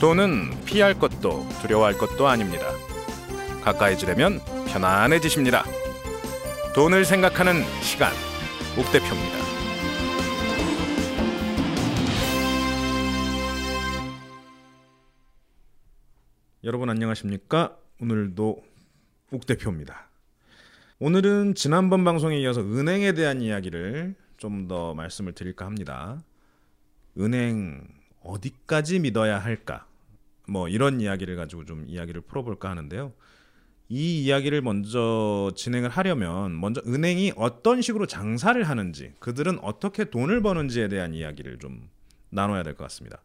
돈은 피할 것도 두려워할 것도 아닙니다. 가까이 지려면 편안해지십니다. 돈을 생각하는 시간, 옥 대표입니다. 여러분 안녕하십니까? 오늘도 옥 대표입니다. 오늘은 지난번 방송에 이어서 은행에 대한 이야기를 좀 더 말씀을 드릴까 합니다. 은행 어디까지 믿어야 할까? 뭐 이런 이야기를 가지고 좀 이야기를 풀어볼까 하는데요. 이 이야기를 먼저 진행을 하려면 먼저 은행이 어떤 식으로 장사를 하는지, 그들은 어떻게 돈을 버는지에 대한 이야기를 좀 나눠야 될 것 같습니다.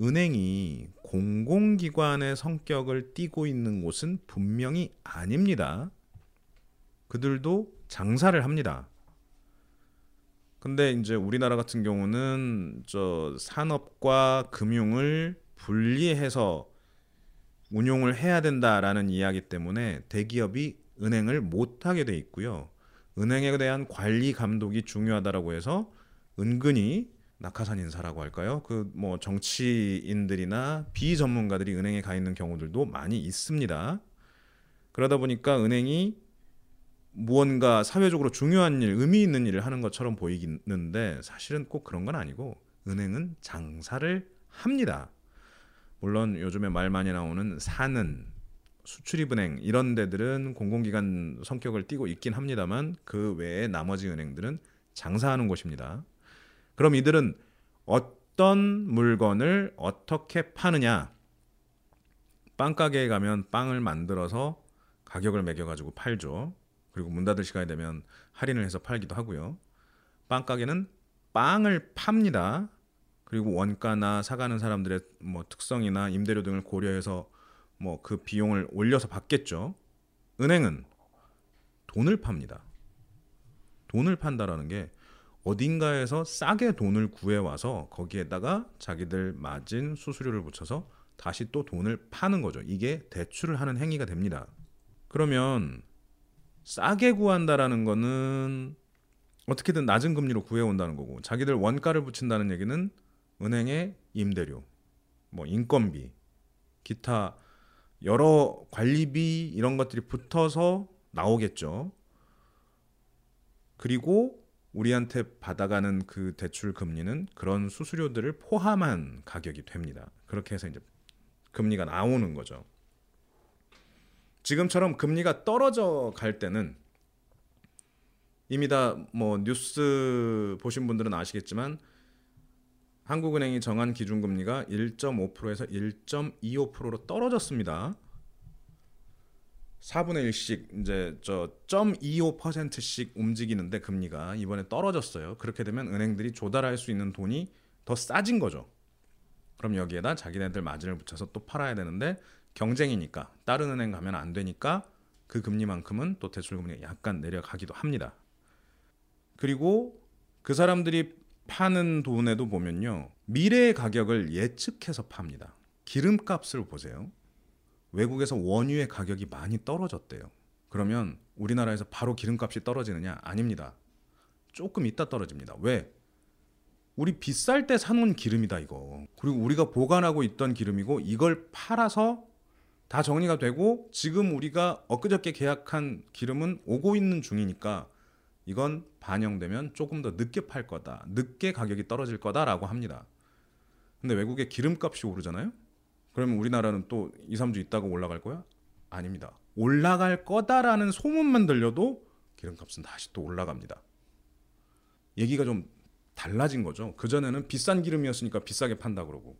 은행이 공공기관의 성격을 띠고 있는 곳은 분명히 아닙니다. 그들도 장사를 합니다. 근데 이제 우리나라 같은 경우는 저 산업과 금융을 분리해서 운용을 해야 된다라는 이야기 때문에 대기업이 은행을 못 하게 돼 있고요. 은행에 대한 관리 감독이 중요하다라고 해서 은근히 낙하산 인사라고 할까요? 그 뭐 정치인들이나 비전문가들이 은행에 가 있는 경우들도 많이 있습니다. 그러다 보니까 은행이 무언가 사회적으로 중요한 일, 의미 있는 일을 하는 것처럼 보이는데 사실은 꼭 그런 건 아니고 은행은 장사를 합니다. 물론 요즘에 말 많이 나오는 사는 수출입은행 이런 데들은 공공기관 성격을 띠고 있긴 합니다만 그 외에 나머지 은행들은 장사하는 곳입니다. 그럼 이들은 어떤 물건을 어떻게 파느냐? 빵가게에 가면 빵을 만들어서 가격을 매겨가지고 팔죠. 그리고 문 닫을 시간이 되면 할인을 해서 팔기도 하고요. 빵 가게는 빵을 팝니다. 그리고 원가나 사가는 사람들의 뭐 특성이나 임대료 등을 고려해서 뭐 그 비용을 올려서 받겠죠. 은행은 돈을 팝니다. 돈을 판다라는 게 어딘가에서 싸게 돈을 구해 와서 거기에다가 자기들 마진 수수료를 붙여서 다시 또 돈을 파는 거죠. 이게 대출을 하는 행위가 됩니다. 그러면 싸게 구한다라는 거는 어떻게든 낮은 금리로 구해온다는 거고 자기들 원가를 붙인다는 얘기는 은행의 임대료, 뭐 인건비, 기타 여러 관리비 이런 것들이 붙어서 나오겠죠. 그리고 우리한테 받아가는 그 대출 금리는 그런 수수료들을 포함한 가격이 됩니다. 그렇게 해서 이제 금리가 나오는 거죠. 지금처럼 금리가 떨어져 갈 때는 이미 다 뭐 뉴스 보신 분들은 아시겠지만 한국은행이 정한 기준금리가 1.5%에서 1.25%로 떨어졌습니다. 4분의 1씩 이제 저 0.25%씩 움직이는데 금리가 이번에 떨어졌어요. 그렇게 되면 은행들이 조달할 수 있는 돈이 더 싸진 거죠. 그럼 여기에다 자기네들 마진을 붙여서 또 팔아야 되는데 경쟁이니까 다른 은행 가면 안 되니까 그 금리만큼은 또 대출 금리가 약간 내려가기도 합니다. 그리고 그 사람들이 파는 돈에도 보면요. 미래의 가격을 예측해서 팝니다. 기름값을 보세요. 외국에서 원유의 가격이 많이 떨어졌대요. 그러면 우리나라에서 바로 기름값이 떨어지느냐? 아닙니다. 조금 있다 떨어집니다. 왜? 우리 비쌀 때 사놓은 기름이다 이거. 그리고 우리가 보관하고 있던 기름이고 이걸 팔아서 다 정리가 되고 지금 우리가 엊그저께 계약한 기름은 오고 있는 중이니까 이건 반영되면 조금 더 늦게 팔 거다. 늦게 가격이 떨어질 거다라고 합니다. 근데 외국에 기름값이 오르잖아요? 그러면 우리나라는 또 2, 3주 있다가 올라갈 거야? 아닙니다. 올라갈 거다라는 소문만 들려도 기름값은 다시 또 올라갑니다. 얘기가 좀 달라진 거죠. 그전에는 비싼 기름이었으니까 비싸게 판다 그러고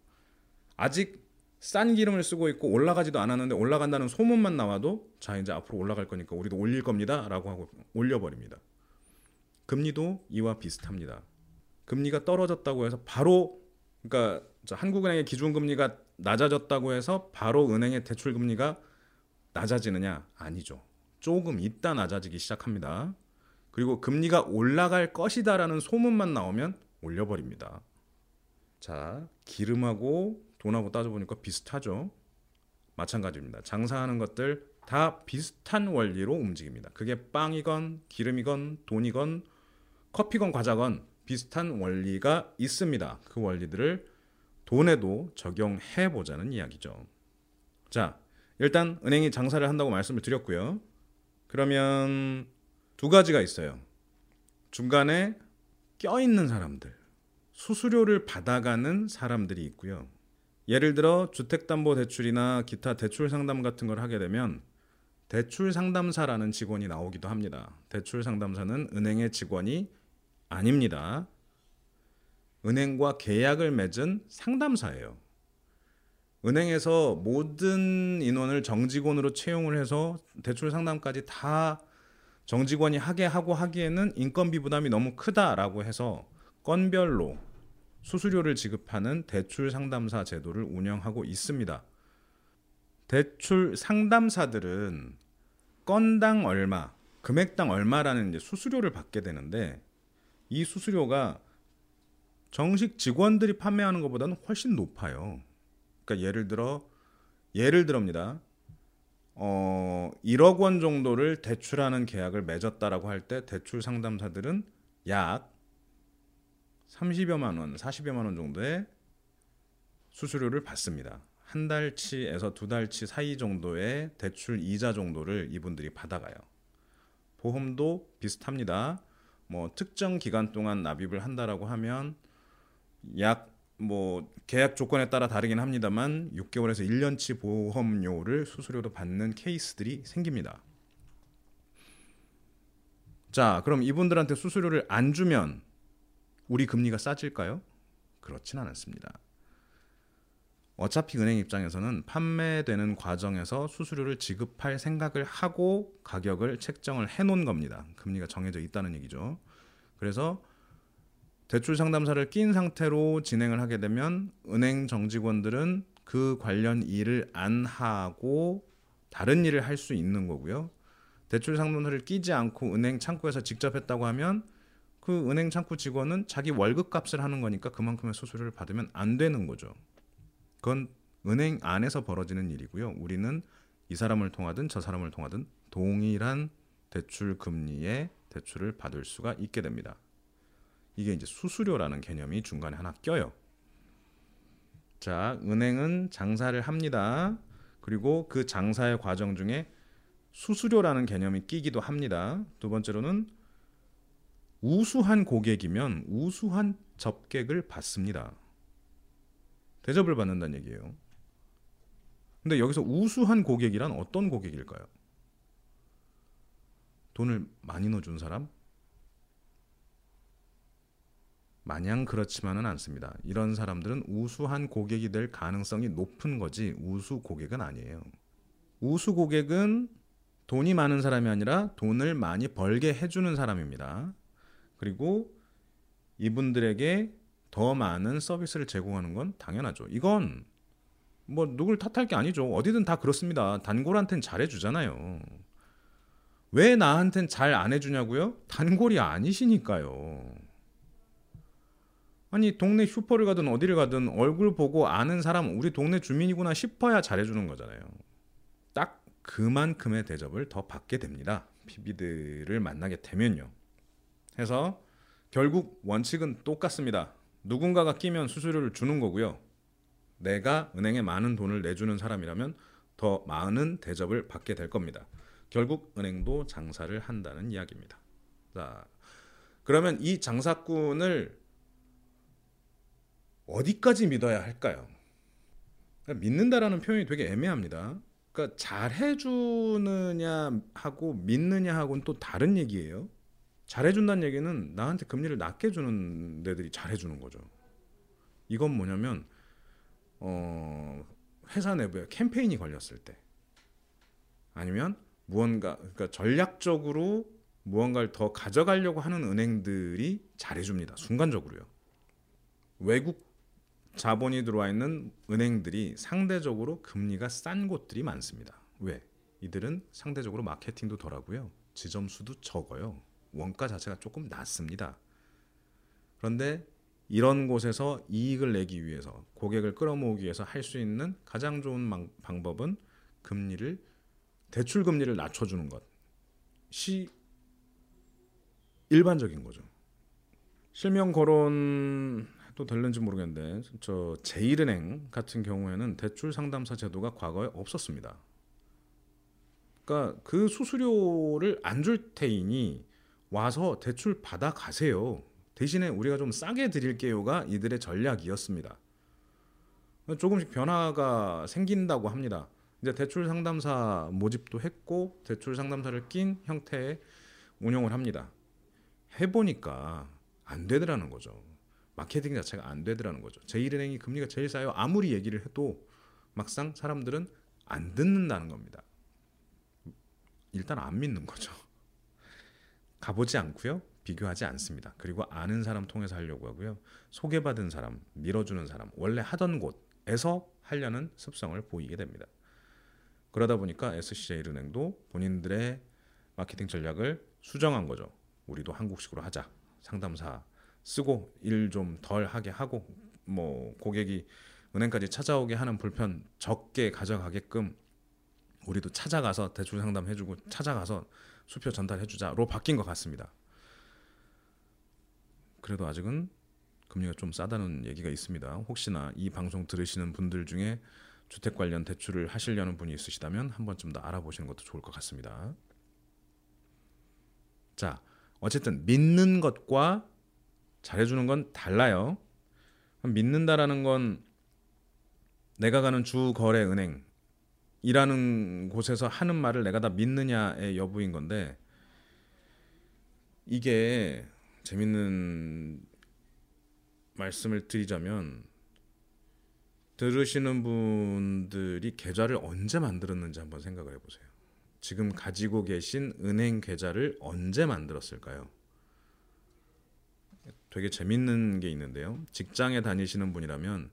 아직 싼 기름을 쓰고 있고 올라가지도 않았는데 올라간다는 소문만 나와도 자 이제 앞으로 올라갈 거니까 우리도 올릴 겁니다라고 하고 올려버립니다. 금리도 이와 비슷합니다. 금리가 떨어졌다고 해서 바로 그러니까 한국은행의 기준금리가 낮아졌다고 해서 바로 은행의 대출 금리가 낮아지느냐 아니죠. 조금 있다 낮아지기 시작합니다. 그리고 금리가 올라갈 것이다라는 소문만 나오면 올려버립니다. 자 기름하고 돈하고 따져보니까 비슷하죠. 마찬가지입니다. 장사하는 것들 다 비슷한 원리로 움직입니다. 그게 빵이건 기름이건 돈이건 커피건 과자건 비슷한 원리가 있습니다. 그 원리들을 돈에도 적용해 보자는 이야기죠. 자, 일단 은행이 장사를 한다고 말씀을 드렸고요. 그러면 두 가지가 있어요. 중간에 껴있는 사람들, 수수료를 받아가는 사람들이 있고요. 예를 들어 주택담보대출이나 기타 대출 상담 같은 걸 하게 되면 대출 상담사라는 직원이 나오기도 합니다. 대출 상담사는 은행의 직원이 아닙니다. 은행과 계약을 맺은 상담사예요. 은행에서 모든 인원을 정직원으로 채용을 해서 대출 상담까지 다 정직원이 하게 하고 하기에는 인건비 부담이 너무 크다라고 해서 건별로 수수료를 지급하는 대출 상담사 제도를 운영하고 있습니다. 대출 상담사들은 건당 얼마, 금액당 얼마라는 수수료를 받게 되는데 이 수수료가 정식 직원들이 판매하는 것보다는 훨씬 높아요. 그러니까 예를 들어 예를 들어입니다. 어 1억 원 정도를 대출하는 계약을 맺었다라고 할 때 대출 상담사들은 약 30여만 원, 40여만 원 정도의 수수료를 받습니다. 한 달치에서 두 달치 사이 정도의 대출 이자 정도를 이분들이 받아가요. 보험도 비슷합니다. 뭐 특정 기간 동안 납입을 한다라고 하면 약 뭐 계약 조건에 따라 다르긴 합니다만 6개월에서 1년치 보험료를 수수료로 받는 케이스들이 생깁니다. 자, 그럼 이분들한테 수수료를 안 주면 우리 금리가 싸질까요? 그렇진 않습니다. 어차피 은행 입장에서는 판매되는 과정에서 수수료를 지급할 생각을 하고 가격을 책정을 해 놓은 겁니다. 금리가 정해져 있다는 얘기죠. 그래서 대출 상담사를 낀 상태로 진행을 하게 되면 은행 정직원들은 그 관련 일을 안 하고 다른 일을 할 수 있는 거고요. 대출 상담사를 끼지 않고 은행 창구에서 직접 했다고 하면 그 은행 창구 직원은 자기 월급 값을 하는 거니까 그만큼의 수수료를 받으면 안 되는 거죠. 그건 은행 안에서 벌어지는 일이고요. 우리는 이 사람을 통하든 저 사람을 통하든 동일한 대출 금리의 대출을 받을 수가 있게 됩니다. 이게 이제 수수료라는 개념이 중간에 하나 껴요. 자, 은행은 장사를 합니다. 그리고 그 장사의 과정 중에 수수료라는 개념이 끼기도 합니다. 두 번째로는 우수한 고객이면 우수한 접객을 받습니다. 대접을 받는다는 얘기예요. 근데 여기서 우수한 고객이란 어떤 고객일까요? 돈을 많이 넣어준 사람? 마냥 그렇지만은 않습니다. 이런 사람들은 우수한 고객이 될 가능성이 높은 거지 우수 고객은 아니에요. 우수 고객은 돈이 많은 사람이 아니라 돈을 많이 벌게 해주는 사람입니다. 그리고 이분들에게 더 많은 서비스를 제공하는 건 당연하죠. 이건 뭐 누굴 탓할 게 아니죠. 어디든 다 그렇습니다. 단골한텐 잘해주잖아요. 왜 나한텐 잘 안 해주냐고요? 단골이 아니시니까요. 아니 동네 슈퍼를 가든 어디를 가든 얼굴 보고 아는 사람 우리 동네 주민이구나 싶어야 잘해주는 거잖아요. 딱 그만큼의 대접을 더 받게 됩니다. PB들을 만나게 되면요. 해서 결국 원칙은 똑같습니다. 누군가가 끼면 수수료를 주는 거고요. 내가 은행에 많은 돈을 내주는 사람이라면 더 많은 대접을 받게 될 겁니다. 결국 은행도 장사를 한다는 이야기입니다. 자, 그러면 이 장사꾼을 어디까지 믿어야 할까요? 믿는다라는 표현이 되게 애매합니다. 그러니까 잘 해주느냐 하고 믿느냐 하고는 또 다른 얘기예요. 잘해준다는 얘기는 나한테 금리를 낮게 주는 데들이 잘해주는 거죠. 이건 뭐냐면 어, 회사 내부에 캠페인이 걸렸을 때 아니면 무언가 그러니까 전략적으로 무언가를 더 가져가려고 하는 은행들이 잘해줍니다. 순간적으로요. 외국 자본이 들어와 있는 은행들이 상대적으로 금리가 싼 곳들이 많습니다. 왜? 이들은 상대적으로 마케팅도 덜하고요. 지점수도 적어요. 원가 자체가 조금 낮습니다. 그런데 이런 곳에서 이익을 내기 위해서 고객을 끌어모으기 위해서 할 수 있는 가장 좋은 방법은 금리를 대출 금리를 낮춰주는 것이 일반적인 거죠. 실명 거론도 또 될는지 모르겠는데 저 제일은행 같은 경우에는 대출 상담사 제도가 과거에 없었습니다. 그러니까 그 수수료를 안 줄 테이니 와서 대출 받아 가세요. 대신에 우리가 좀 싸게 드릴게요가 이들의 전략이었습니다. 조금씩 변화가 생긴다고 합니다. 이제 대출 상담사 모집도 했고 대출 상담사를 낀 형태의 운영을 합니다. 해보니까 안 되더라는 거죠. 마케팅 자체가 안 되더라는 거죠. 제1은행이 금리가 제일 싸요. 아무리 얘기를 해도 막상 사람들은 안 듣는다는 겁니다. 일단 안 믿는 거죠. 가보지 않고요. 비교하지 않습니다. 그리고 아는 사람 통해서 하려고 하고요. 소개받은 사람, 밀어주는 사람, 원래 하던 곳에서 하려는 습성을 보이게 됩니다. 그러다 보니까 SCJ은행도 본인들의 마케팅 전략을 수정한 거죠. 우리도 한국식으로 하자. 상담사 쓰고 일 좀 덜 하게 하고 뭐 고객이 은행까지 찾아오게 하는 불편 적게 가져가게끔 우리도 찾아가서 대출 상담해주고 찾아가서 수표 전달해주자로 바뀐 것 같습니다. 그래도 아직은 금리가 좀 싸다는 얘기가 있습니다. 혹시나 이 방송 들으시는 분들 중에 주택 관련 대출을 하시려는 분이 있으시다면 한 번쯤 더 알아보시는 것도 좋을 것 같습니다. 자, 어쨌든 믿는 것과 잘해주는 건 달라요. 믿는다라는 건 내가 가는 주 거래 은행 이라는 곳에서 하는 말을 내가 다 믿느냐의 여부인 건데 이게 재밌는 말씀을 드리자면 들으시는 분들이 계좌를 언제 만들었는지 한번 생각을 해보세요. 지금 가지고 계신 은행 계좌를 언제 만들었을까요? 되게 재밌는 게 있는데요. 직장에 다니시는 분이라면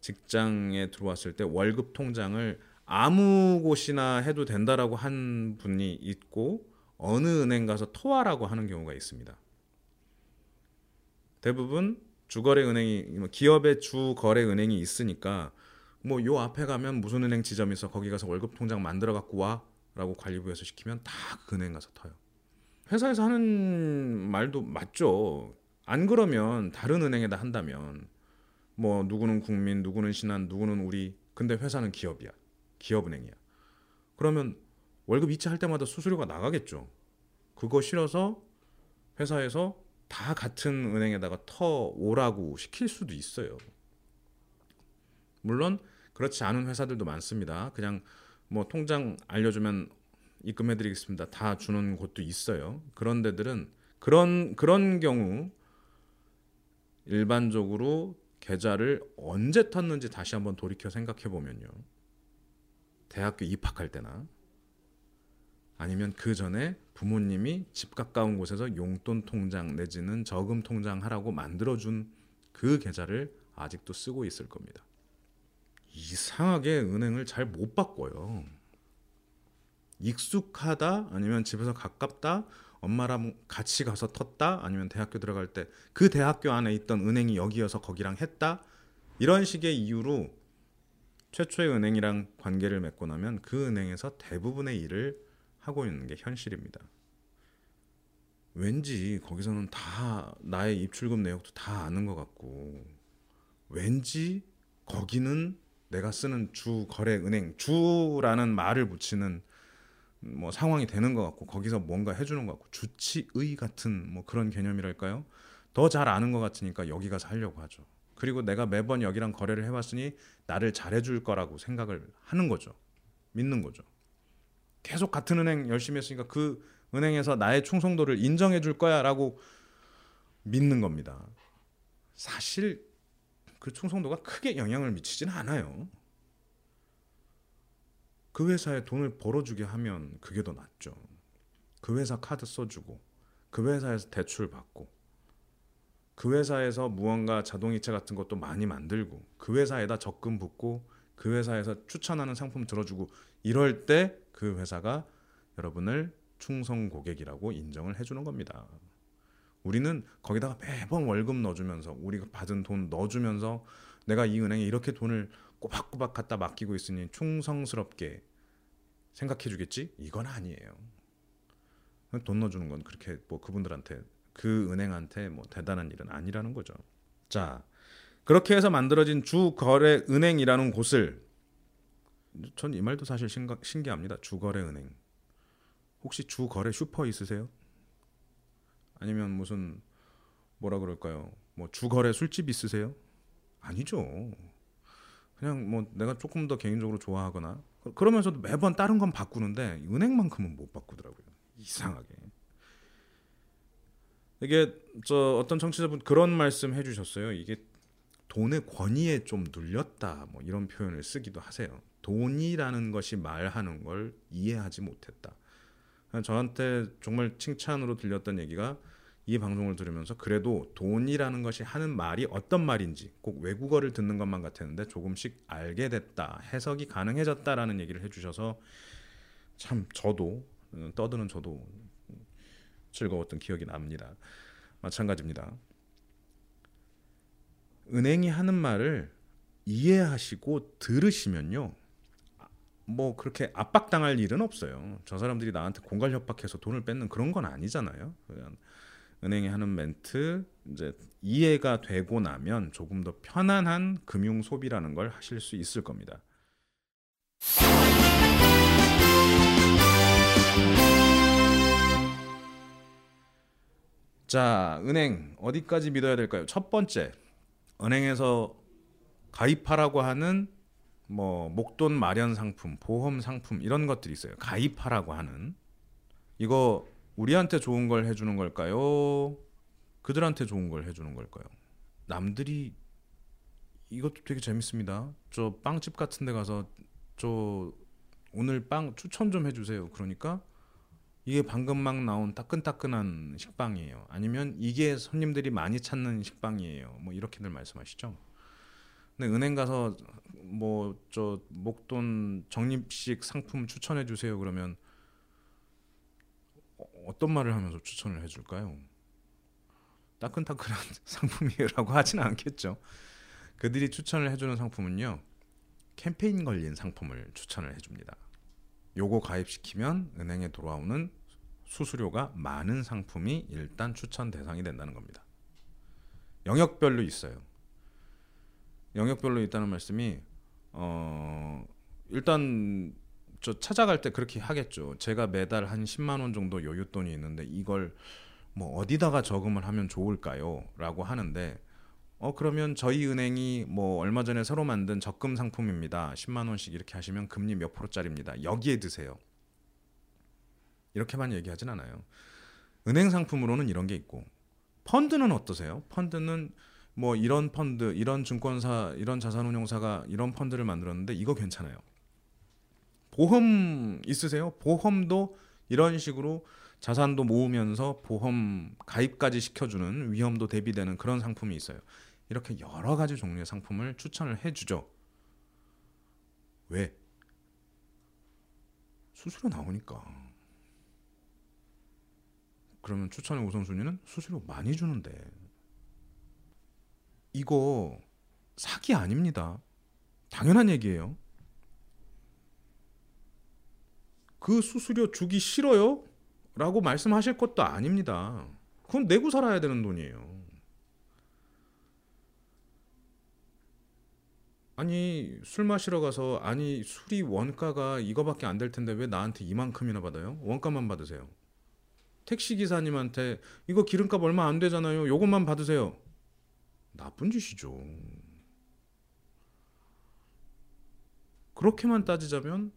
직장에 들어왔을 때 월급 통장을 아무 곳이나 해도 된다라고 한 분이 있고 어느 은행 가서 토하라고 하는 경우가 있습니다. 대부분 주거래 은행이 뭐 기업의 주거래 은행이 있으니까 뭐 요 앞에 가면 무슨 은행 지점이 있어 거기 가서 월급 통장 만들어 갖고 와라고 관리부에서 시키면 다 그 은행 가서 터요. 회사에서 하는 말도 맞죠. 안 그러면 다른 은행에다 한다면 뭐 누구는 국민, 누구는 신한, 누구는 우리. 근데 회사는 기업이야. 기업은행이야. 그러면 월급 이체할 때마다 수수료가 나가겠죠. 그거 싫어서 회사에서 다 같은 은행에다가 터 오라고 시킬 수도 있어요. 물론 그렇지 않은 회사들도 많습니다. 그냥 뭐 통장 알려주면 입금해드리겠습니다. 다 주는 곳도 있어요. 그런 데들은 그런 그런 경우 일반적으로 계좌를 언제 텄는지 다시 한번 돌이켜 생각해 보면요. 대학교 입학할 때나 아니면 그 전에 부모님이 집 가까운 곳에서 용돈 통장 내지는 저금 통장 하라고 만들어준 그 계좌를 아직도 쓰고 있을 겁니다. 이상하게 은행을 잘 못 바꿔요. 익숙하다 아니면 집에서 가깝다 엄마랑 같이 가서 텄다 아니면 대학교 들어갈 때 그 대학교 안에 있던 은행이 여기여서 거기랑 했다 이런 식의 이유로 최초의 은행이랑 관계를 맺고 나면 그 은행에서 대부분의 일을 하고 있는 게 현실입니다. 왠지 거기서는 다 나의 입출금 내역도 다 아는 것 같고 왠지 거기는 내가 쓰는 주 거래 은행 주라는 말을 붙이는 뭐 상황이 되는 것 같고 거기서 뭔가 해주는 것 같고 주치의 같은 뭐 그런 개념이랄까요? 더 잘 아는 것 같으니까 여기 가서 하려고 하죠. 그리고 내가 매번 여기랑 거래를 해봤으니 나를 잘해줄 거라고 생각을 하는 거죠. 믿는 거죠. 계속 같은 은행 열심히 했으니까 그 은행에서 나의 충성도를 인정해 줄 거야 라고 믿는 겁니다. 사실 그 충성도가 크게 영향을 미치지는 않아요. 그 회사에 돈을 벌어주게 하면 그게 더 낫죠. 그 회사 카드 써주고 그 회사에서 대출 받고 그 회사에서 무언가 자동이체 같은 것도 많이 만들고 그 회사에다 적금 붓고 그 회사에서 추천하는 상품 들어주고 이럴 때 그 회사가 여러분을 충성 고객이라고 인정을 해주는 겁니다. 우리는 거기다가 매번 월급 넣어주면서 우리가 받은 돈 넣어주면서 내가 이 은행에 이렇게 돈을 꼬박꼬박 갖다 맡기고 있으니 충성스럽게 생각해주겠지? 이건 아니에요. 돈 넣어주는 건 그렇게 뭐 그분들한테 그 은행한테 뭐 대단한 일은 아니라는 거죠. 자, 그렇게 해서 만들어진 주거래 은행이라는 곳을 전 이 말도 사실 신기, 합니다 주거래 은행. 혹시 주거래 슈퍼 있으세요? 아니면 무슨 뭐라 그럴까요? 뭐 주거래 술집 있으세요? 아니죠. 그냥 뭐 내가 조금 더 개인적으로 좋아하거나 그러면서도 매번 다른 건 바꾸는데 은행만큼은 못 바꾸더라고요. 이상하게. 이게 저 어떤 청취자분 그런 말씀 해주셨어요. 이게 돈의 권위에 좀 눌렸다 뭐 이런 표현을 쓰기도 하세요. 돈이라는 것이 말하는 걸 이해하지 못했다. 저한테 정말 칭찬으로 들렸던 얘기가 이 방송을 들으면서 그래도 돈이라는 것이 하는 말이 어떤 말인지 꼭 외국어를 듣는 것만 같았는데 조금씩 알게 됐다 해석이 가능해졌다라는 얘기를 해주셔서 참 저도 어, 떠드는 저도 즐거웠던 기억이 납니다. 마찬가지입니다. 은행이 하는 말을 이해하시고 들으시면요. 뭐 그렇게 압박당할 일은 없어요. 저 사람들이 나한테 공갈 협박해서 돈을 뺏는 그런 건 아니잖아요. 은행이 하는 멘트 이제 이해가 되고 나면 조금 더 편안한 금융 소비라는 걸 하실 수 있을 겁니다. 자, 은행 어디까지 믿어야 될까요? 첫 번째, 은행에서 가입하라고 하는 뭐 목돈 마련 상품, 보험 상품 이런 것들이 있어요. 가입하라고 하는 이거 우리한테 좋은 걸 해주는 걸까요? 그들한테 좋은 걸 해주는 걸까요? 남들이 이것도 되게 재밌습니다. 저 빵집 같은 데 가서 저 오늘 빵 추천 좀 해주세요. 그러니까 이게 방금 막 나온 따끈따끈한 식빵이에요. 아니면 이게 손님들이 많이 찾는 식빵이에요. 뭐 이렇게들 말씀하시죠. 근데 은행 가서 뭐 저 목돈 적립식 상품 추천해 주세요. 그러면 어떤 말을 하면서 추천을 해줄까요? 따끈따끈한 상품이라고 하지는 않겠죠. 그들이 추천을 해주는 상품은요 캠페인 걸린 상품을 추천을 해줍니다. 요거 가입시키면 은행에 돌아오는 수수료가 많은 상품이 일단 추천 대상이 된다는 겁니다. 영역별로 있어요. 영역별로 있다는 말씀이 어 일단 저 찾아갈 때 그렇게 하겠죠. 제가 매달 한 10만 원 정도 여윳돈이 있는데 이걸 뭐 어디다가 저금을 하면 좋을까요? 라고 하는데 어 그러면 저희 은행이 뭐 얼마 전에 새로 만든 적금 상품입니다. 10만 원씩 이렇게 하시면 금리 몇 프로짜리입니다. 여기에 드세요. 이렇게만 얘기하진 않아요. 은행 상품으로는 이런 게 있고 펀드는 어떠세요? 펀드는 뭐 이런 펀드, 이런 증권사, 이런 자산운용사가 이런 펀드를 만들었는데 이거 괜찮아요. 보험 있으세요? 보험도 이런 식으로 자산도 모으면서 보험 가입까지 시켜주는 위험도 대비되는 그런 상품이 있어요. 이렇게 여러 가지 종류의 상품을 추천을 해주죠. 왜? 수수료 나오니까. 그러면 추천의 우선순위는 수수료 많이 주는데. 이거 사기 아닙니다. 당연한 얘기예요. 그 수수료 주기 싫어요? 라고 말씀하실 것도 아닙니다. 그건 내고 살아야 되는 돈이에요. 아니 술 마시러 가서 아니 술이 원가가 이거밖에 안 될 텐데 왜 나한테 이만큼이나 받아요? 원가만 받으세요. 택시 기사님한테 이거 기름값 얼마 안 되잖아요. 요것만 받으세요. 나쁜 짓이죠. 그렇게만 따지자면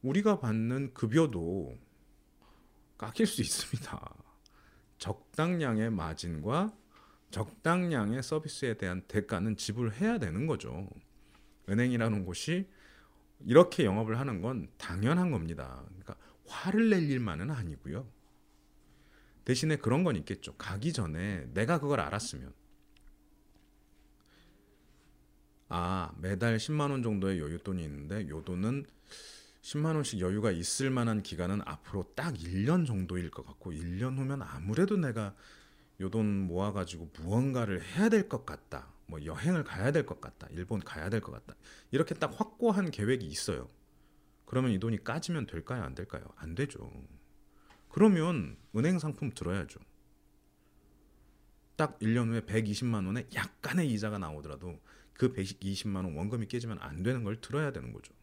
우리가 받는 급여도 깎일 수 있습니다. 적당량의 마진과 적당량의 서비스에 대한 대가는 지불해야 되는 거죠. 은행이라는 곳이 이렇게 영업을 하는 건 당연한 겁니다. 그러니까 화를 낼 일만은 아니고요. 대신에 그런 건 있겠죠. 가기 전에 내가 그걸 알았으면 아 매달 10만 원 정도의 여윳돈이 있는데 요 돈은 10만 원씩 여유가 있을 만한 기간은 앞으로 딱 1년 정도일 것 같고 1년 후면 아무래도 내가 요 돈 모아 가지고 무언가를 해야 될 것 같다. 뭐 여행을 가야 될 것 같다. 일본 가야 될 것 같다. 이렇게 딱 확고한 계획이 있어요. 그러면 이 돈이 까지면 될까요? 안 될까요? 안 되죠. 그러면 은행 상품 들어야죠. 딱 1년 후에 120만 원에 약간의 이자가 나오더라도 그 120만 원 원금이 깨지면 안 되는 걸 들어야 되는 거죠.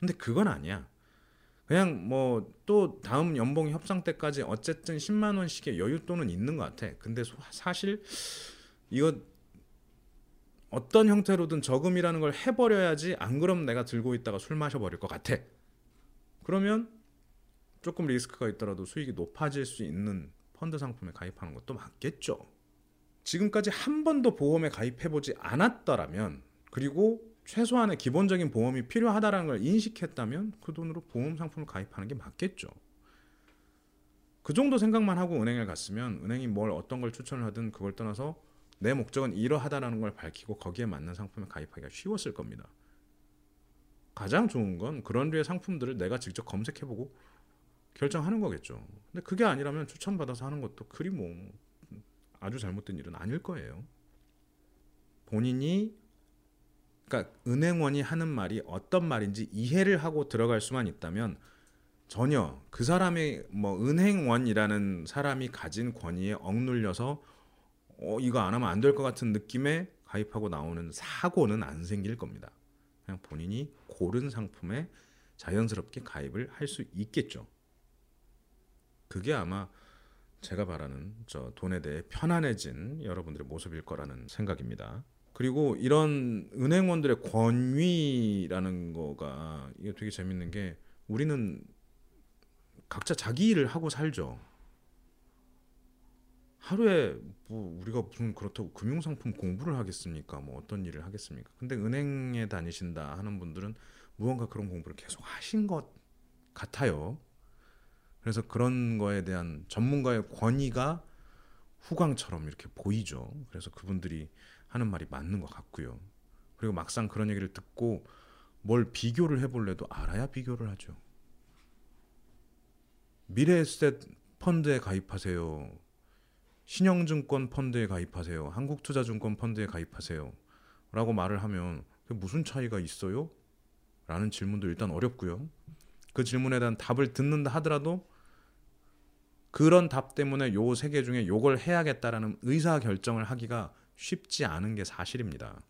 근데 그건 아니야. 그냥 뭐 또 다음 연봉 협상 때까지 어쨌든 10만 원씩의 여윳돈은 있는 것 같아. 근데 사실 이거 어떤 형태로든 저금이라는 걸 해버려야지 안 그럼 내가 들고 있다가 술 마셔버릴 것 같아. 그러면 조금 리스크가 있더라도 수익이 높아질 수 있는 펀드 상품에 가입하는 것도 맞겠죠. 지금까지 한 번도 보험에 가입해보지 않았더라면 그리고 최소한의 기본적인 보험이 필요하다는 걸 인식했다면 그 돈으로 보험 상품을 가입하는 게 맞겠죠. 그 정도 생각만 하고 은행에 갔으면 은행이 뭘 어떤 걸 추천을 하든 그걸 떠나서 내 목적은 이러하다라는 걸 밝히고 거기에 맞는 상품에 가입하기가 쉬웠을 겁니다. 가장 좋은 건 그런 류의 상품들을 내가 직접 검색해보고 결정하는 거겠죠. 근데 그게 아니라면 추천받아서 하는 것도 그리 뭐 아주 잘못된 일은 아닐 거예요. 본인이 그러니까 은행원이 하는 말이 어떤 말인지 이해를 하고 들어갈 수만 있다면 전혀 그 사람의 뭐 은행원이라는 사람이 가진 권위에 억눌려서 어 이거 안 하면 안 될 것 같은 느낌에 가입하고 나오는 사고는 안 생길 겁니다. 그냥 본인이 고른 상품에 자연스럽게 가입을 할 수 있겠죠. 그게 아마 제가 바라는 저 돈에 대해 편안해진 여러분들의 모습일 거라는 생각입니다. 그리고 이런 은행원들의 권위라는 거가 이게 되게 재밌는 게 우리는 각자 자기 일을 하고 살죠. 하루에 뭐 우리가 무슨 그렇다고 금융상품 공부를 하겠습니까? 뭐 어떤 일을 하겠습니까? 근데 은행에 다니신다 하는 분들은 무언가 그런 공부를 계속 하신 것 같아요. 그래서 그런 거에 대한 전문가의 권위가 후광처럼 이렇게 보이죠. 그래서 그분들이 하는 말이 맞는 것 같고요. 그리고 막상 그런 얘기를 듣고 뭘 비교를 해볼래도 알아야 비교를 하죠. 미래에셋 펀드에 가입하세요. 신영증권 펀드에 가입하세요. 한국투자증권 펀드에 가입하세요. 라고 말을 하면 무슨 차이가 있어요? 라는 질문도 일단 어렵고요. 그 질문에 대한 답을 듣는다 하더라도 그런 답 때문에 요 세 개 중에 요걸 해야겠다라는 의사 결정을 하기가 쉽지 않은 게 사실입니다.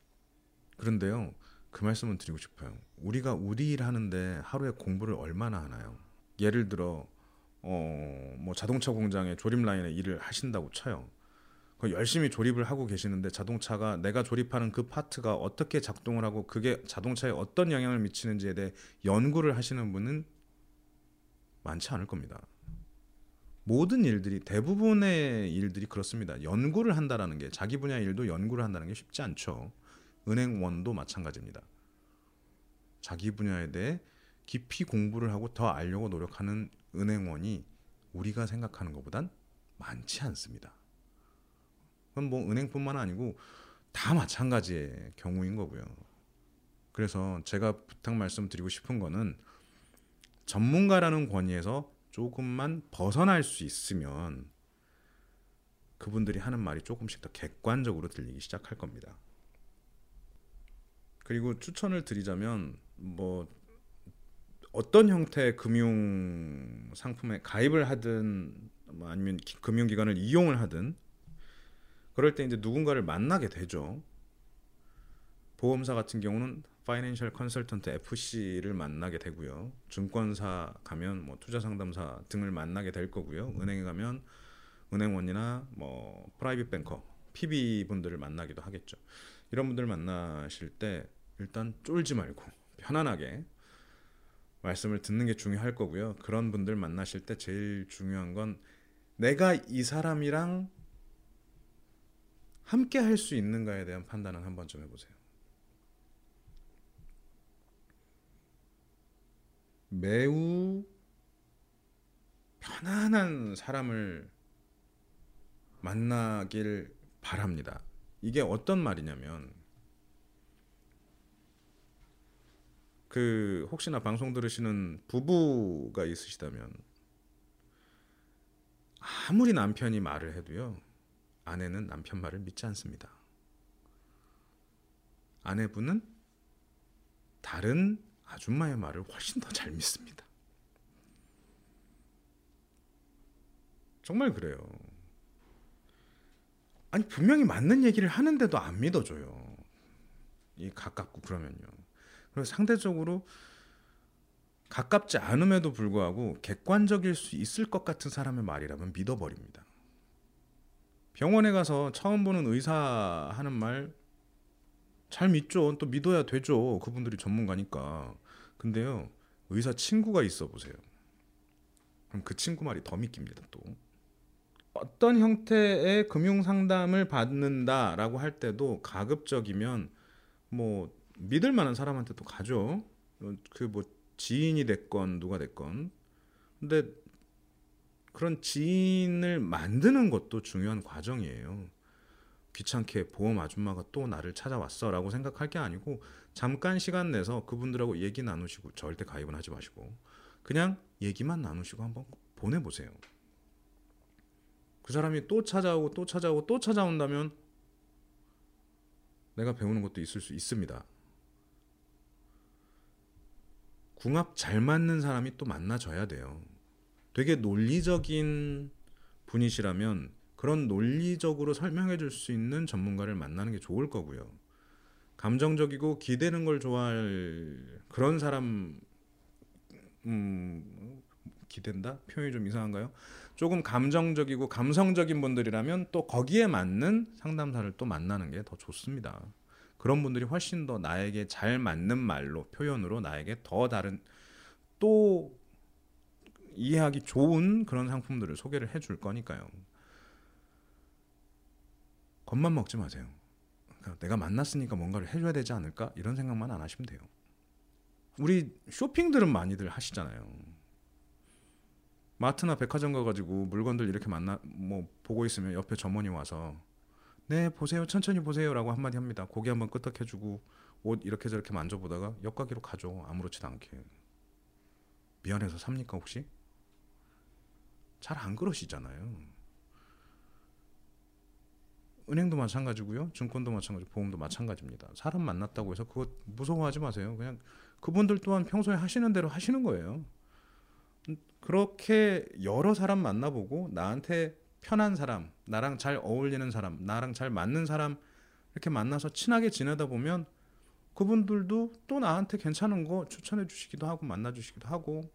그런데요, 그 말씀은 드리고 싶어요. 우리가 우리 일 하는데 하루에 공부를 얼마나 하나요? 예를 들어, 어, 뭐 자동차 공장에 조립 라인에 일을 하신다고 쳐요. 열심히 조립을 하고 계시는데 자동차가 내가 조립하는 그 파트가 어떻게 작동을 하고 그게 자동차에 어떤 영향을 미치는지에 대해 연구를 하시는 분은 많지 않을 겁니다. 모든 일들이 대부분의 일들이 그렇습니다. 연구를 한다라는 게 자기 분야 일도 연구를 한다는 게 쉽지 않죠. 은행원도 마찬가지입니다. 자기 분야에 대해 깊이 공부를 하고 더 알려고 노력하는 은행원이 우리가 생각하는 것보단 많지 않습니다. 그건 뭐 은행뿐만 아니고 다 마찬가지의 경우인 거고요. 그래서 제가 부탁 말씀드리고 싶은 거는 전문가라는 권위에서 조금만 벗어날 수 있으면 그분들이 하는 말이 조금씩 더 객관적으로 들리기 시작할 겁니다. 그리고 추천을 드리자면 뭐 어떤 형태의 금융 상품에 가입을 하든 뭐 아니면 금융기관을 이용을 하든 그럴 때 이제 누군가를 만나게 되죠. 보험사 같은 경우는 파이낸셜 컨설턴트 FC를 만나게 되고요. 증권사 가면 뭐 투자 상담사 등을 만나게 될 거고요. 은행에 가면 은행원이나 뭐 프라이빗 뱅커, PB 분들을 만나기도 하겠죠. 이런 분들 만나실 때 일단 쫄지 말고 편안하게 말씀을 듣는 게 중요할 거고요. 그런 분들 만나실 때 제일 중요한 건 내가 이 사람이랑 함께 할 수 있는가에 대한 판단은 한번 좀 해보세요. 매우 편안한 사람을 만나길 바랍니다. 이게 어떤 말이냐면 그 혹시나 방송 들으시는 부부가 있으시다면 아무리 남편이 말을 해도요 아내는 남편 말을 믿지 않습니다. 아내분은 다른 아줌마의 말을 훨씬 더 잘 믿습니다. 정말 그래요. 아니 분명히 맞는 얘기를 하는데도 안 믿어줘요. 이 가깝고 그러면요. 그래서 상대적으로 가깝지 않음에도 불구하고 객관적일 수 있을 것 같은 사람의 말이라면 믿어버립니다. 병원에 가서 처음 보는 의사 하는 말 잘 믿죠. 또 믿어야 되죠. 그분들이 전문가니까. 근데요, 의사 친구가 있어 보세요. 그럼 그 친구 말이 더 믿깁니다. 또 어떤 형태의 금융 상담을 받는다라고 할 때도 가급적이면 뭐 믿을 만한 사람한테 또 가죠. 그 뭐 지인이 됐건 누가 됐건. 근데 그런 지인을 만드는 것도 중요한 과정이에요. 귀찮게 보험 아줌마가 또 나를 찾아왔어라고 생각할 게 아니고 잠깐 시간 내서 그분들하고 얘기 나누시고 절대 가입은 하지 마시고 그냥 얘기만 나누시고 한번 보내보세요. 그 사람이 또 찾아오고 또 찾아오고 또 찾아온다면 내가 배우는 것도 있을 수 있습니다. 궁합 잘 맞는 사람이 또 만나줘야 돼요. 되게 논리적인 분이시라면 그런 논리적으로 설명해 줄 수 있는 전문가를 만나는 게 좋을 거고요. 감정적이고 기대는 걸 좋아할 그런 사람 음 기댄다 표현이 좀 이상한가요? 조금 감정적이고 감성적인 분들이라면 또 거기에 맞는 상담사를 또 만나는 게 더 좋습니다. 그런 분들이 훨씬 더 나에게 잘 맞는 말로 표현으로 나에게 더 다른 또 이해하기 좋은 그런 상품들을 소개를 해줄 거니까요. 겁만 먹지 마세요. 그러니까 내가 만났으니까 뭔가를 해줘야 되지 않을까 이런 생각만 안 하시면 돼요. 우리 쇼핑들은 많이들 하시잖아요. 마트나 백화점 가가지고 물건들 이렇게 만나 뭐 보고 있으면 옆에 점원이 와서 네 보세요 천천히 보세요라고 한마디 합니다. 고개 한번 끄덕해주고 옷 이렇게 저렇게 만져보다가 옆가기로 가죠 아무렇지도 않게 미안해서 삽니까 혹시? 잘 안 그러시잖아요. 은행도 마찬가지고요. 증권도 마찬가지고 보험도 마찬가지입니다. 사람 만났다고 해서 그거 무서워하지 마세요. 그냥 그분들 또한 평소에 하시는 대로 하시는 거예요. 그렇게 여러 사람 만나보고 나한테 편한 사람, 나랑 잘 어울리는 사람, 나랑 잘 맞는 사람 이렇게 만나서 친하게 지내다 보면 그분들도 또 나한테 괜찮은 거 추천해 주시기도 하고 만나 주시기도 하고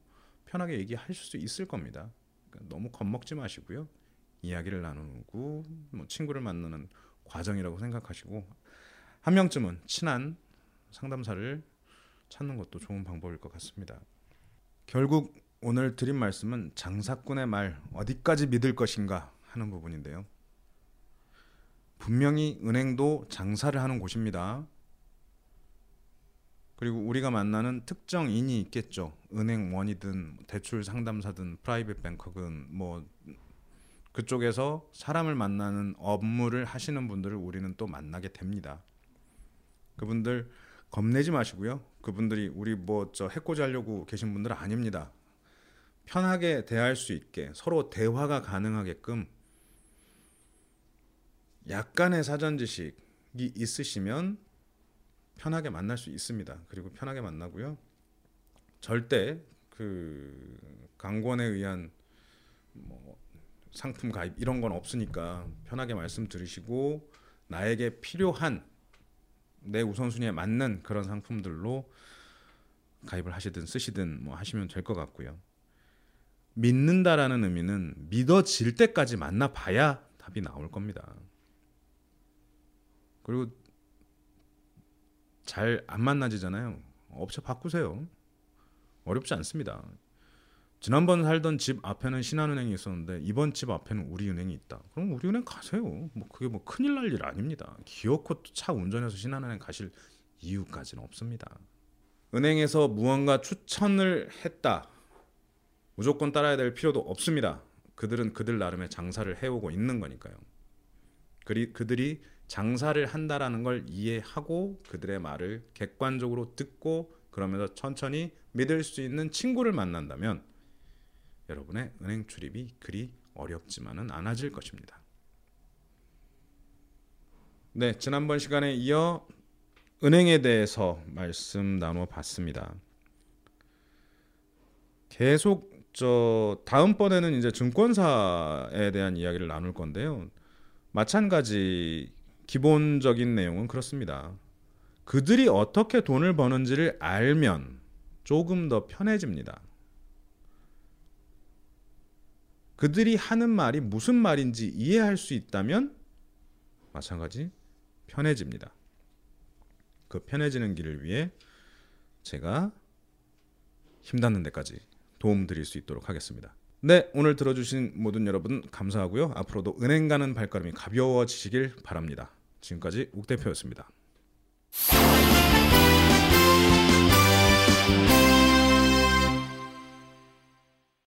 편하게 얘기하실 수 있을 겁니다. 그러니까 너무 겁먹지 마시고요. 이야기를 나누고 뭐 친구를 만나는 과정이라고 생각하시고 한 명쯤은 친한 상담사를 찾는 것도 좋은 방법일 것 같습니다. 결국 오늘 드린 말씀은 장사꾼의 말 어디까지 믿을 것인가 하는 부분인데요. 분명히 은행도 장사를 하는 곳입니다. 그리고 우리가 만나는 특정인이 있겠죠. 은행원이든 대출 상담사든 프라이빗 뱅커든 뭐 그쪽에서 사람을 만나는 업무를 하시는 분들을 우리는 또 만나게 됩니다. 그분들 겁내지 마시고요. 그분들이 우리 뭐 저 해코지 하려고 계신 분들은 아닙니다. 편하게 대할 수 있게 서로 대화가 가능하게끔 약간의 사전 지식이 있으시면 편하게 만날 수 있습니다. 그리고 편하게 만나고요. 절대 그 강권에 의한 뭐 상품 가입 이런 건 없으니까 편하게 말씀 들으시고 나에게 필요한 내 우선순위에 맞는 그런 상품들로 가입을 하시든 쓰시든 뭐 하시면 될 것 같고요. 믿는다라는 의미는 믿어질 때까지 만나봐야 답이 나올 겁니다. 그리고 잘 안 만나지잖아요. 업체 바꾸세요. 어렵지 않습니다. 지난번 살던 집 앞에는 신한은행이 있었는데 이번 집 앞에는 우리은행이 있다. 그럼 우리은행 가세요. 뭐 그게 뭐 큰일 날 일 아닙니다. 기어코 차 운전해서 신한은행 가실 이유까지는 없습니다. 은행에서 무언가 추천을 했다. 무조건 따라야 될 필요도 없습니다. 그들은 그들 나름의 장사를 해오고 있는 거니까요. 그리 그들이 장사를 한다라는 걸 이해하고 그들의 말을 객관적으로 듣고 그러면서 천천히 믿을 수 있는 친구를 만난다면 여러분의 은행 출입이 그리 어렵지만은 않아질 것입니다. 네, 지난번 시간에 이어 은행에 대해서 말씀 나눠 봤습니다. 계속 저 다음번에는 이제 증권사에 대한 이야기를 나눌 건데요. 마찬가지 기본적인 내용은 그렇습니다. 그들이 어떻게 돈을 버는지를 알면 조금 더 편해집니다. 그들이 하는 말이 무슨 말인지 이해할 수 있다면 마찬가지 편해집니다. 그 편해지는 길을 위해 제가 힘닿는 데까지 도움 드릴 수 있도록 하겠습니다. 네, 오늘 들어주신 모든 여러분 감사하고요. 앞으로도 은행 가는 발걸음이 가벼워지시길 바랍니다. 지금까지 욱 대표였습니다.